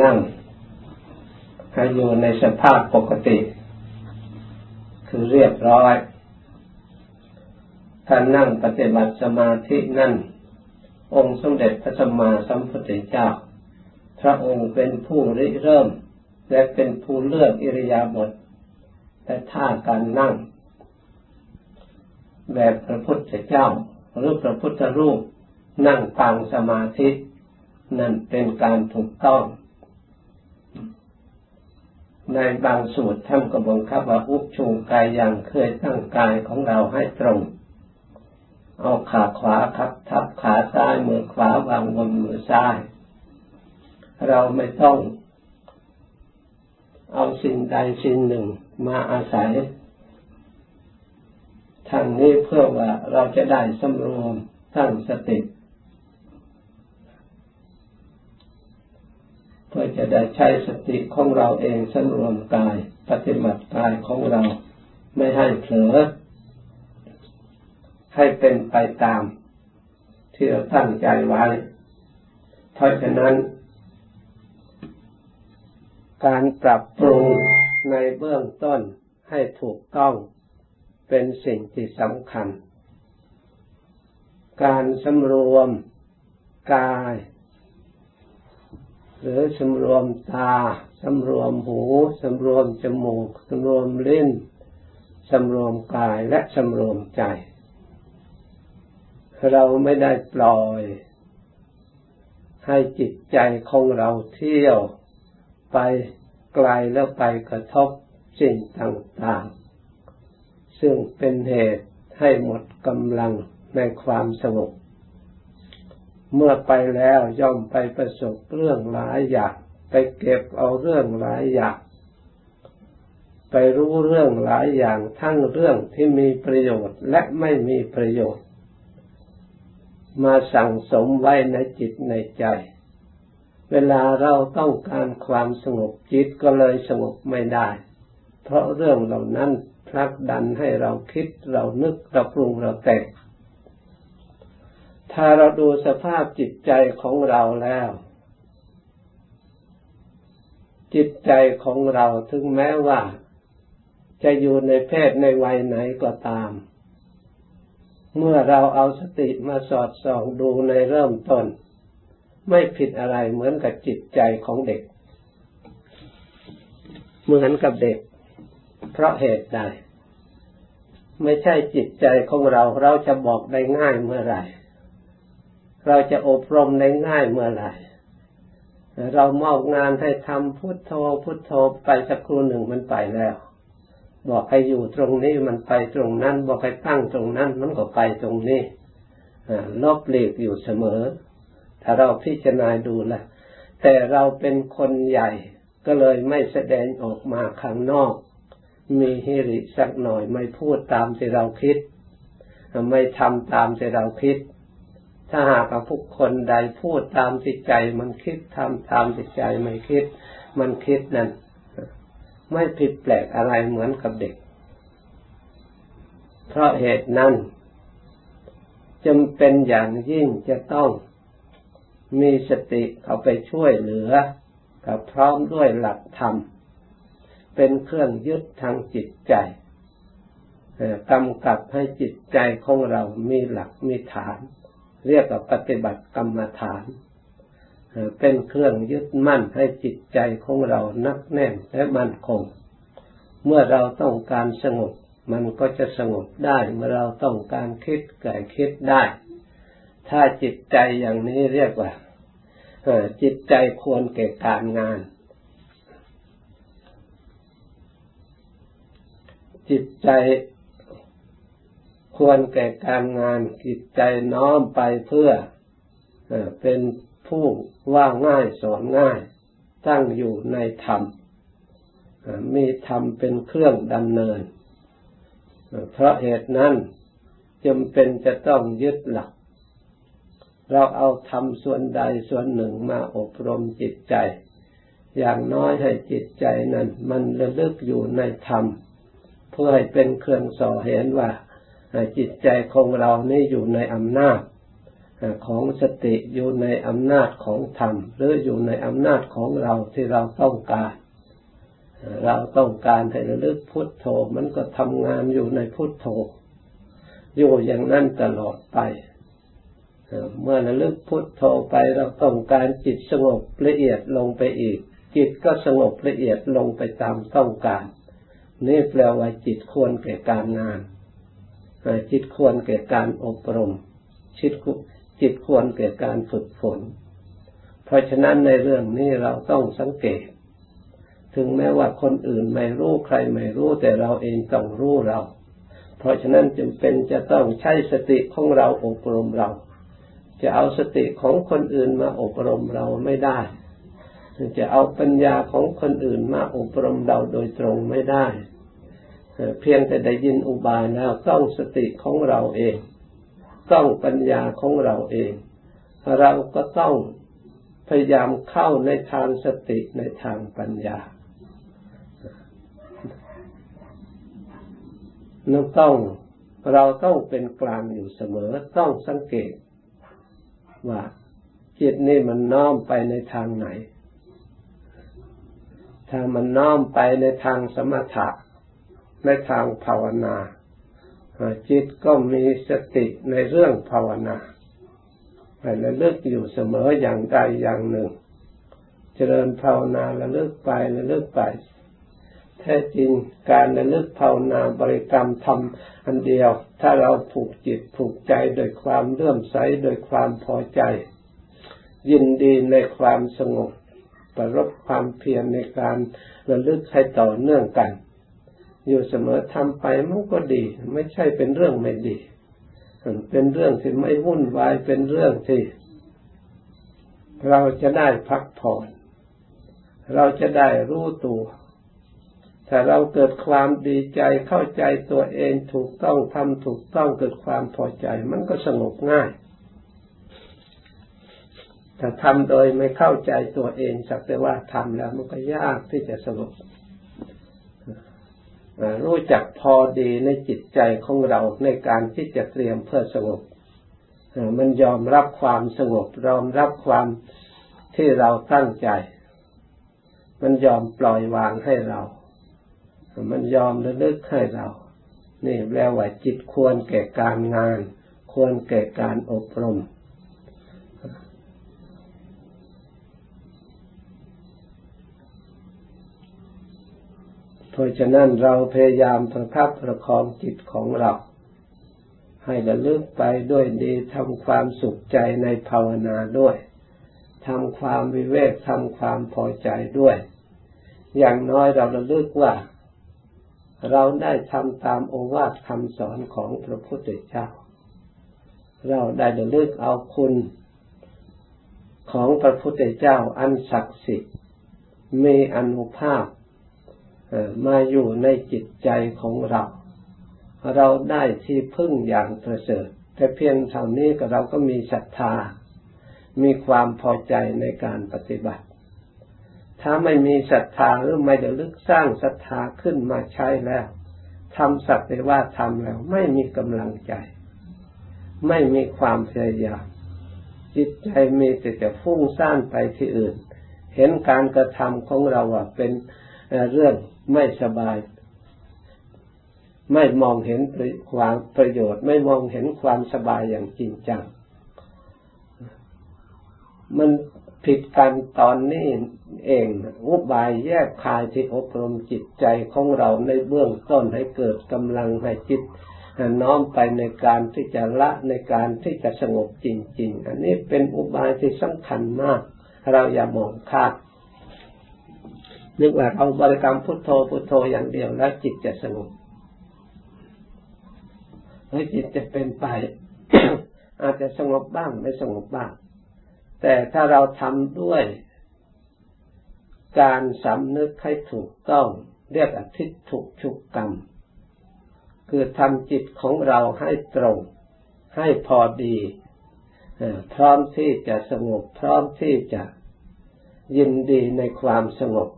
นั่งให้อยู่ในสภาพปกติ คือเรียบร้อยถ้านั่งปฏิบัติสมาธินั่น องค์สมเด็จพระสัมมาสัมพุทธเจ้า พระองค์เป็นผู้ริเริ่ม และเป็นผู้เลือกอิริยาบถและท่าการนั่ง แบบพระพุทธเจ้า หรือพระพุทธรูปนั่งปางสมาธิ นั่นเป็นการถูกต้อง ในบางสูตรท่านก็บังคับว่าอุชูกายอย่างเคยตั้งกายของเราให้ตรง เอาขาขวาทับ ทับขาซ้ายมือขวาวางบนมือซ้าย เราไม่ต้อง เอาสิ่งใดสิ่งหนึ่งมาอาศัยทางนี้เพื่อว่าเราจะได้สำรวมตั้งสติ เพื่อจะได้ใช้สติของเราเองสำรวมกาย ปฏิบัติกายของเรา ไม่ให้เผลอให้เป็นไปตาม ที่เราตั้งใจไว้ เพราะฉะนั้น การปรับปรุงในเบื้องต้นให้ถูกต้องเป็นสิ่งที่สำคัญ การสำรวมกาย หรือสำรวมตาสำรวมหูสำรวมจมูกสำรวมลิ้นสำรวมกายและสำรวมใจ เราไม่ได้ปล่อย ให้จิตใจของเราเที่ยวไปไกลแล้วไปกระทบสิ่งต่างๆ ซึ่งเป็นเหตุให้หมดกำลังในความสงบ เมื่อไปแล้วย่อมไปประสบเรื่องหลายอย่างไปเก็บเอาเรื่องหลายอย่างไปรู้เรื่องหลายอย่างทั้งเรื่องที่มีประโยชน์และไม่มีประโยชน์ มาสั่งสมไว้ในจิตในใจ เวลาเราต้องการความสงบจิตก็เลยสงบไม่ได้ เพราะเรื่องเหล่านั้นพลักดันให้เราคิดเรานึกเราปรุงเราแต่ง ถ้าเราดูสภาพจิตใจของเราแล้ว จิตใจของเราถึงแม้ว่า จะอยู่ในเพศในวัยไหนก็ตาม เมื่อเราเอาสติมาสอดส่องดูในเริ่มต้น ไม่ผิดอะไรเหมือนกับจิตใจของเด็ก เหมือนกับเด็ก เพราะเหตุใดไม่ใช่จิตใจของเรา เราจะบอกได้ง่ายเมื่อไหร่ เราจะอบรมได้ง่ายเมื่อไหร่เรามอบงานให้ทำพุทโธพุทโธไปสักครู่หนึ่งมันไปแล้ว บอกให้อยู่ตรงนี้มันไปตรงนั้น บอกให้ตั้งตรงนั้น มันก็ไปตรงนี้ลบเลีกอยู่เสมอ ถ้าเราพิจารณาดูแลแต่เราเป็นคนใหญ่ก็เลยไม่แสดงออกมาข้างนอก มีฮิริสักหน่อยไม่พูดตามที่เราคิด ไม่ทำตามที่เราคิด ถ้าหากผู้คนใดพูดตามจิตใจ มันคิดทำตามจิตใจไม่คิด มันคิดนั่นไม่ผิดแปลกอะไรเหมือนกับเด็ก เพราะเหตุนั้นจำเป็นอย่างยิ่งจะต้องมีสติเข้าไปช่วยเหลือ กับพร้อมด้วยหลักธรรม เป็นเครื่องยึดทางจิตใจกำกับให้จิตใจของเรามีหลักมีฐาน เรียกว่าปฏิบัติกรรมฐาน เป็นเครื่องยึดมั่นให้จิตใจของเรานักแน่นและมั่นคง เมื่อเราต้องการสงบ มันก็จะสงบได้เมื่อเราต้องการคิดกิดคิดได้ ถ้าจิตใจอย่างนี้เรียกว่าจิตใจควรแก่การงานจิตใจ ควรแก่การงานจิตใจน้อมไปเพื่อเป็นผู้ว่าง่ายสอนง่าย ตั้งอยู่ในธรรมมีธรรมเป็นเครื่องดำเนิน เพราะเหตุนั้นจำเป็นจะต้องยึดหลัก เราเอาธรรมส่วนใดส่วนหนึ่งมาอบรมจิตใจ อย่างน้อยให้จิตใจนั้น มันระลึกอยู่ในธรรม เพื่อให้เป็นเครื่องส่อเห็นว่า จิตใจของเรานี่อยู่ในอำนาจของสติอยู่ในอำนาจของธรรม หรืออยู่ในอำนาจของเราที่เราต้องการ เราต้องการให้ระลึกพุทโธมันก็ทำงานอยู่ในพุทโธ อยู่อย่างนั้นตลอดไป เมื่อระลึกพุทโธไปเราต้องการจิตสงบละเอียดลงไปอีก จิตก็สงบละเอียดลงไปตามต้องการ นี่แปลว่าจิตควรแก่การงาน จิตควรแก่การอบรมจิตจิตควรแก่การฝึกฝน เพราะฉะนั้นในเรื่องนี้เราต้องสังเกต ถึงแม้ว่าคนอื่นไม่รู้ใครไม่รู้แต่เราเองต้องรู้เรา เพราะฉะนั้นจึงเป็นจะต้องใช้สติของเราอบรมเรา จะเอาสติของคนอื่นมาอบรมเราไม่ได้จะเอาปัญญาของคนอื่นมาอบรมเราโดยตรงไม่ได้ เพียงแต่ได้ยินอุบายแล้วต้องสติของเราเอง ต้องปัญญาของเราเอง เราก็ต้องพยายามเข้าในทางสติในทางปัญญาเราต้องเราต้องเป็นกลางอยู่เสมอ ต้องสังเกต ว่าจิตนี่มันน้อมไปในทางไหน ถ้ามันน้อมไปในทางสมถะ ในทางภาวนา จิตก็มีสติในเรื่องภาวนาไประลึกอยู่เสมออย่างใดอย่างหนึ่ง เจริญภาวนาระลึกไประลึกไป แท้จริงการระลึกภาวนาบริกรรมทำอันเดียว ถ้าเราผูกจิตผูกใจโดยความเลื่อมใสโดยความพอใจ ยินดีในความสงบประรบความเพียรในการระลึกให้ต่อเนื่องกัน อยู่เสมอทำไปมันก็ดี ไม่ใช่เป็นเรื่องไม่ดีเป็นเรื่องที่ไม่วุ่นวายเป็นเรื่องที่ เราจะได้พักผ่อน เราจะได้รู้ตัว ถ้าเราเกิดความดีใจเข้าใจตัวเองถูกต้องทำถูกต้องเกิดความพอใจ มันก็สงบง่าย แต่ทำโดยไม่เข้าใจตัวเองสักแต่ว่าทำแล้วมันก็ยากที่จะสงบ รู้จักพอดีในจิตใจของเราในการที่จะเตรียมเพื่อสงบมันยอมรับความสงบยอมรับความที่เราตั้งใจ มันยอมปล่อยวางให้เรา มันยอมระลึกให้เรา นี่แปลว่าจิตควรแก่การงาน ควรแก่การอบรม ราะฉะนั้นเราพยายามประคับประคองจิตของเรา ให้ระลึกไปด้วยดีทำความสุขใจในภาวนาด้วยทำความวิเวกทำความพอใจด้วย อย่างน้อยเราระลึกว่า เราได้ทำตามโอวาทคำสอนของพระพุทธเจ้า เราได้ระลึกเอาคุณของพระพุทธเจ้าอันศักดิ์สิทธิ์มีอนุภาพ มาอยู่ในจิตใจของเรา เราได้ที่พึ่งอย่างประเสริฐแต่เพียงเท่านี้ก็เราก็มีศรัทธา มีความพอใจในการปฏิบัติ ถ้าไม่มีศรัทธาหรือไม่ได้ลึกสร้างศรัทธาขึ้นมาใช้แล้วทำสักแต่ว่าทำแล้ว ไม่มีกำลังใจ ไม่มีความพยายามจิตใจมีแต่จะฟุ้งซ่านไปที่อื่น เห็นการกระทำของเราว่าเป็นเรื่อง ไม่สบาย ไม่มองเห็นความประโยชน์ ไม่มองเห็นความสบายอย่างจริงจัง มันผิดกันตอนนี้เองอุบายแยกคายที่อบรมจิตใจของเราในเบื้องต้นให้เกิดกำลังให้จิตน้อมไปในการที่จะละในการที่จะสงบจริง ๆ อันนี้เป็นอุบายที่สำคัญมาก เราอย่ามองข้าม นึกว่าเอาบริกรรมพุทโธพุทโธอย่างเดียวแล้วจิตจะสงบแล้วจิตจะเป็นไป อาจจะสงบบ้างไม่สงบบ้าง แต่ถ้าเราทำด้วยการสำนึกให้ถูกต้อง เรียกอธิถูกชุกกรรม คือทำจิตของเราให้ตรง ให้พอดีพร้อมที่จะสงบ พร้อมที่จะยินดีในความสงบ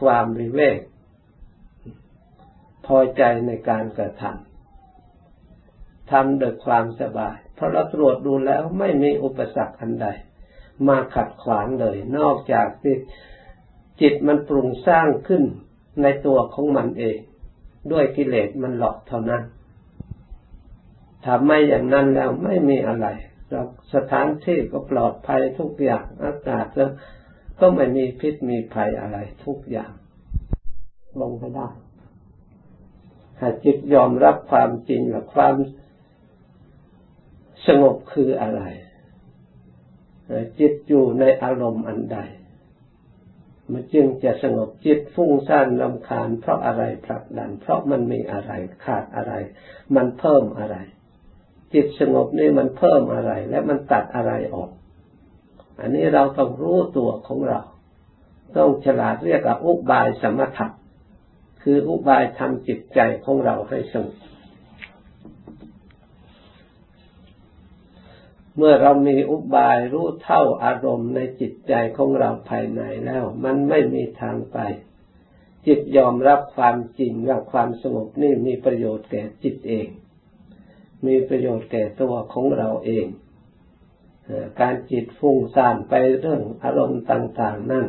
ความวิเวก พอใจในการกระทำทำโดยความสบาย เพราะเราตรวจดูแล้วไม่มีอุปสรรคอันใด มาขัดขวางเลย นอกจากที่จิตมันปรุงสร้างขึ้นในตัวของมันเอง ด้วยกิเลสมันหลอกเท่านั้นถ้าไม่อย่างนั้นแล้วไม่มีอะไรเราสถานที่ก็ปลอดภัยทุกอย่างอากาศแล้ว ก็ไม่มีพิษมีภัยอะไรทุกอย่าง ลงไปได้หากจิตยอมรับความจริงและความสงบคืออะไร จิตอยู่ในอารมณ์อันใด มันจึงจะสงบจิตฟุ้งซ่านลำคาญ เพราะอะไรผลักดัน เพราะมันมีอะไรขาดอะไร มันเพิ่มอะไร จิตสงบนี่มันเพิ่มอะไร และมันตัดอะไรออก อันนี้เราต้องรู้ตัวของเรา ต้องฉลาดเรียกว่าอุบายสมถะคืออุบายทำจิตใจของเราให้สงบเมื่อเรามีอุบายรู้เท่าอารมณ์ในจิตใจของเราภายในแล้ว มันไม่มีทางไป จิตยอมรับความจริงว่าความสงบนี่มีประโยชน์แก่จิตเอง มีประโยชน์แก่ตัวของเราเอง การจิตฟุ้งซ่านไปเรื่องอารมณ์ต่าง ๆ นั่น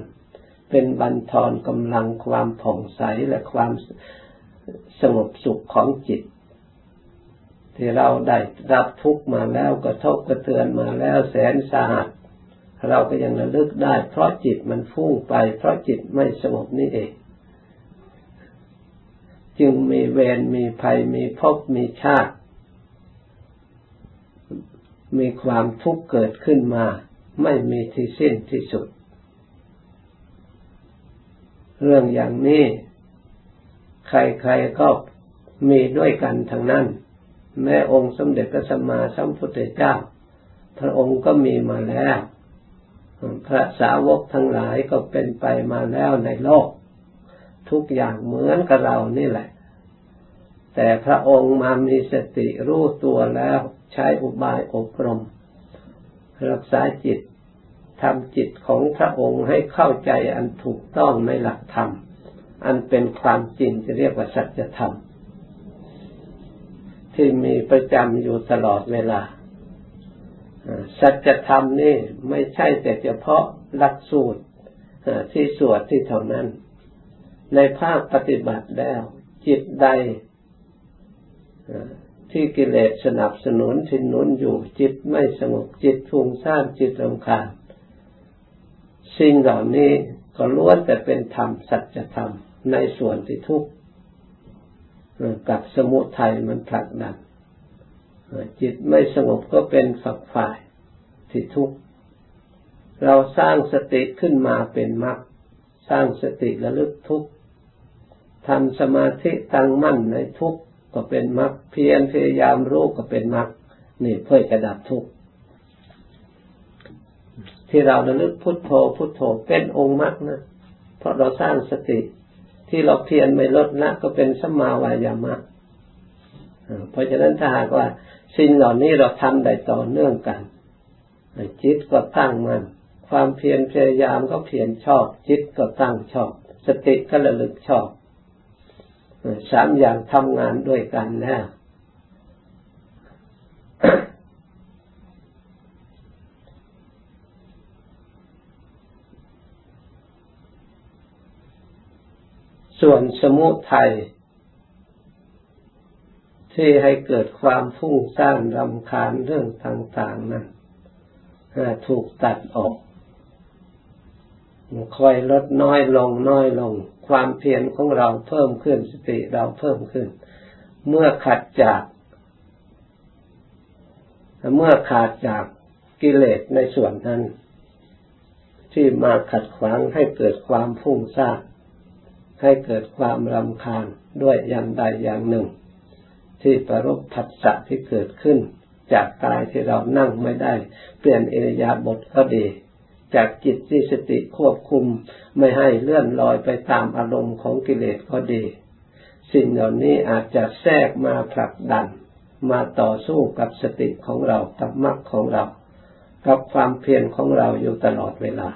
เป็นบันทอนกำลังความผ่องใสและความสงบสุขของจิต ที่เราได้รับทุกมาแล้วกระทบกระเทือนมาแล้วแสนสาหัสเราก็ยังระลึกได้ เพราะจิตมันฟุ้งไป เพราะจิตไม่สงบนี่เอง จึงมีเวรมีภัยมีภพมีชาติ มีความทุกข์เกิดขึ้นมา ไม่มีที่สิ้นที่สุด เรื่องอย่างนี้ ใครๆก็มีด้วยกันทั้งนั้น แม้องค์สมเด็จพระสัมมาสัมพุทธเจ้า พระองค์ก็มีมาแล้ว พระสาวกทั้งหลายก็เป็นไปมาแล้วในโลก ทุกอย่างเหมือนกับเรานี่แหละ แต่พระองค์มามีสติรู้ตัวแล้ว ใช้อุบายอบรม รักษาจิตทำจิตของพระองค์ให้เข้าใจอันถูกต้องในหลักธรรม อันเป็นความจริงจะเรียกว่าสัจธรรม ที่มีประจำอยู่ตลอดเวลา สัจธรรมนี่ไม่ใช่แต่เฉพาะหลักสูตรที่สวดที่เท่านั้น ในภาคปฏิบัติแล้ว จิตใด ที่กิเลสสนับสนุนทินนุนอยู่จิตไม่สงบจิตฟุ้งซ่านจิตรำคาญสิ่งเหล่านี้ก็ล้วนแต่เป็นธรรมสัจธรรมในส่วนที่ทุกข์กับสมุทัยมันผลักดันจิตไม่สงบก็เป็นฝักฝ่ายที่ทุกข์เราสร้างสติขึ้นมาเป็นมรรคสร้างสติระลึกทุกข์ทำสมาธิตั้งมั่นในทุกข์ ก็เป็นมรรคเพียรพยายามรู้ก็เป็นมรรคนี่เพื่อจะดับทุกข์ที่เราระลึกพุทโธพุทโธเป็นองค์มรรคนะเพราะเราสร้างสติ ที่เราเพียรไม่ลดละก็เป็นสัมมาวายามะเพราะฉะนั้นถ้าหากว่า สิ่งเหล่านี้เราทำได้ต่อเนื่องกันจิตก็ตั้งมันความเพียรพยายามก็เพียรชอบ จิตก็ตั้งชอบ สติก็ระลึกชอบ สามอย่างทำงานด้วยกันแล้วส่วนสมุทัยที่ให้เกิดความฟุ้งซ่านรำคาญเรื่องต่าง ๆ นั้นถูกตัดออกคอยลดน้อยลงน้อยลง ความเพียรของเราเพิ่มขึ้นสติเราเพิ่มขึ้น เมื่อขัดจาก เมื่อขาดจากกิเลสในส่วนนั้น ที่มาขัดขวางให้เกิดความฟุ้งซ่านให้เกิดความรำคาญด้วยอย่างใดอย่างหนึ่ง ที่ประรบผัสสะที่เกิดขึ้น จากกายที่เรานั่งไม่ได้ เปลี่ยนอิริยาบถก็ดี จากจิตที่สติควบคุมไม่ให้เลื่อนลอยไปตามอารมณ์ของกิเลสก็ดี สิ่งเหล่านี้อาจจะแทรกมาผลักดัน มาต่อสู้กับสติของเรากับมรรคของเรา กับความเพียรของเราอยู่ตลอดเวลา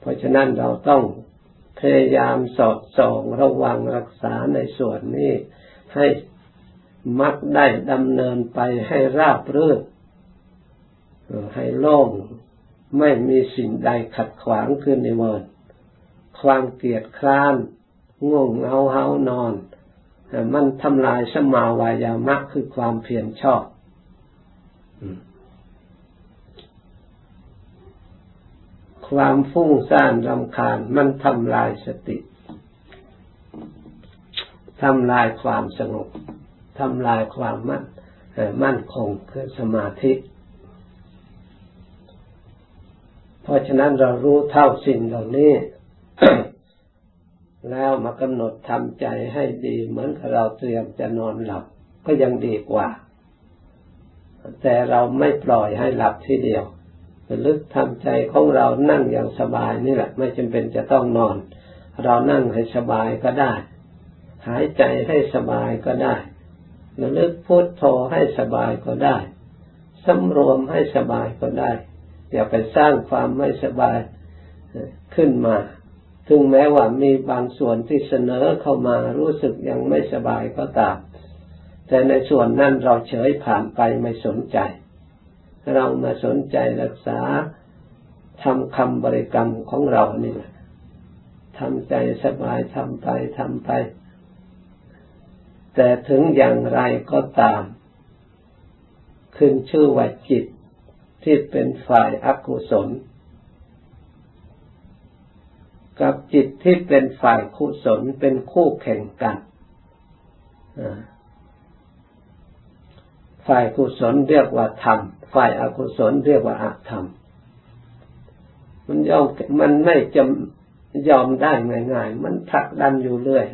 เพราะฉะนั้นเราต้องพยายามสอดส่องระวังรักษาในส่วนนี้ให้มักได้ดำเนินไปให้ราบรื่นให้โล่ง ไม่มีสิ่งใดขัดขวางขึ้นในเมินความเกียดคร้านง่วงเหงาเฮานอน มันทำลายสมาวายามะคือความเพียรชอบความฟุ้งซ่านรำคาญมันทำลายสติทำลายความสงบทำลายความมั่นมั่นคงคือสมาธิ เพราะฉะนั้นเรารู้เท่าสิ่งเหล่านี้ แล้วมากำหนดทำใจให้ดีเหมือนกับเราเตรียมจะนอนหลับ ก็ยังดีกว่า แต่เราไม่ปล่อยให้หลับทีเดียวลึกทำใจของเรานั่งอย่างสบายนี่แหละ ไม่จำเป็นจะต้องนอน เรานั่งให้สบายก็ได้ หายใจให้สบายก็ได้ระลึกพุทโธให้สบายก็ได้สำรวมให้สบายก็ได้ อย่าไปสร้างความไม่สบายขึ้นมา ถึงแม้ว่ามีบางส่วนที่เสนอเข้ามารู้สึกยังไม่สบายก็ตาม แต่ในส่วนนั้นเราเฉยผ่านไปไม่สนใจ เรามาสนใจรักษาทำคำบริกรรมของเรานี่แหละทำใจสบายทำไปทำไป แต่ถึงอย่างไรก็ตาม ขึ้นชื่อว่าจิต ที่เป็นฝ่ายอกุศล กับจิตที่เป็นฝ่ายกุศลเป็นคู่แข่งกันฝ่ายกุศลเรียกว่าธรรม ฝ่ายอากุศลเรียกว่าอาธรรม มันยอมมันไม่จำยอมได้ง่ายๆ มันผลักดันอยู่เรื่อย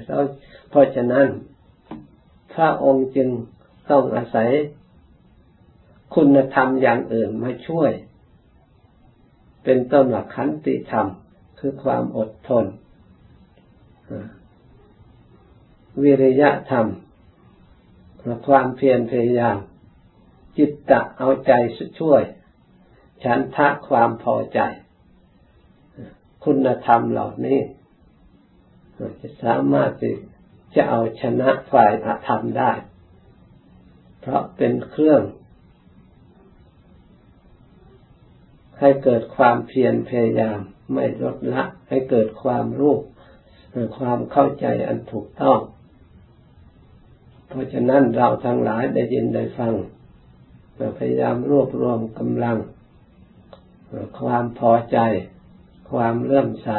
เพราะฉะนั้นพระองค์จึงต้องอาศัย คุณธรรมอย่างอื่นมาช่วย เป็นต้นว่าขันติธรรม คือความอดทน วิริยะธรรมความเพียรพยายาม จิตตะเอาใจช่วย ฉันทะความพอใจ คุณธรรมเหล่านี้จะสามารถจะเอาชนะฝ่ายอธรรมได้ เพราะเป็นเครื่อง ให้เกิดความเพียรพยายาม ไม่ลดละ ให้เกิดความรู้ความเข้าใจอันถูกต้อง เพราะฉะนั้นเราทั้งหลายได้ยินได้ฟังพยายามรวบรวมกำลัง ความพอใจ ความเลื่อมใส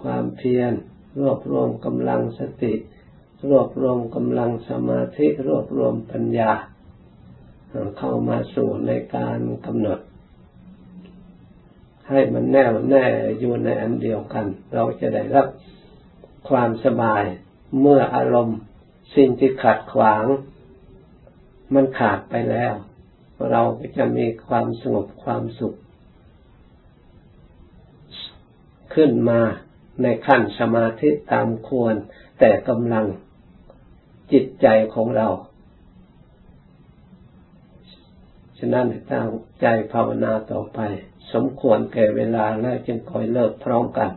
ความเพียร รวบรวมกำลังสติ รวบรวมกำลังสมาธิ รวบรวมปัญญา เข้ามาสู่ในการกำหนด ให้มันแน่วแน่อยู่ในอันเดียวกัน เราจะได้รับความสบายเมื่ออารมณ์ สิ่งที่ขัดขวาง มันขาดไปแล้ว เราก็จะมีความสงบความสุข ขึ้นมาในขั้นสมาธิตามควร แต่กำลังจิตใจของเรา ฉะนั้นตั้งใจภาวนาต่อไป สมควรแก่เวลาแล้วจึงคอยเลิกพร้อมกัน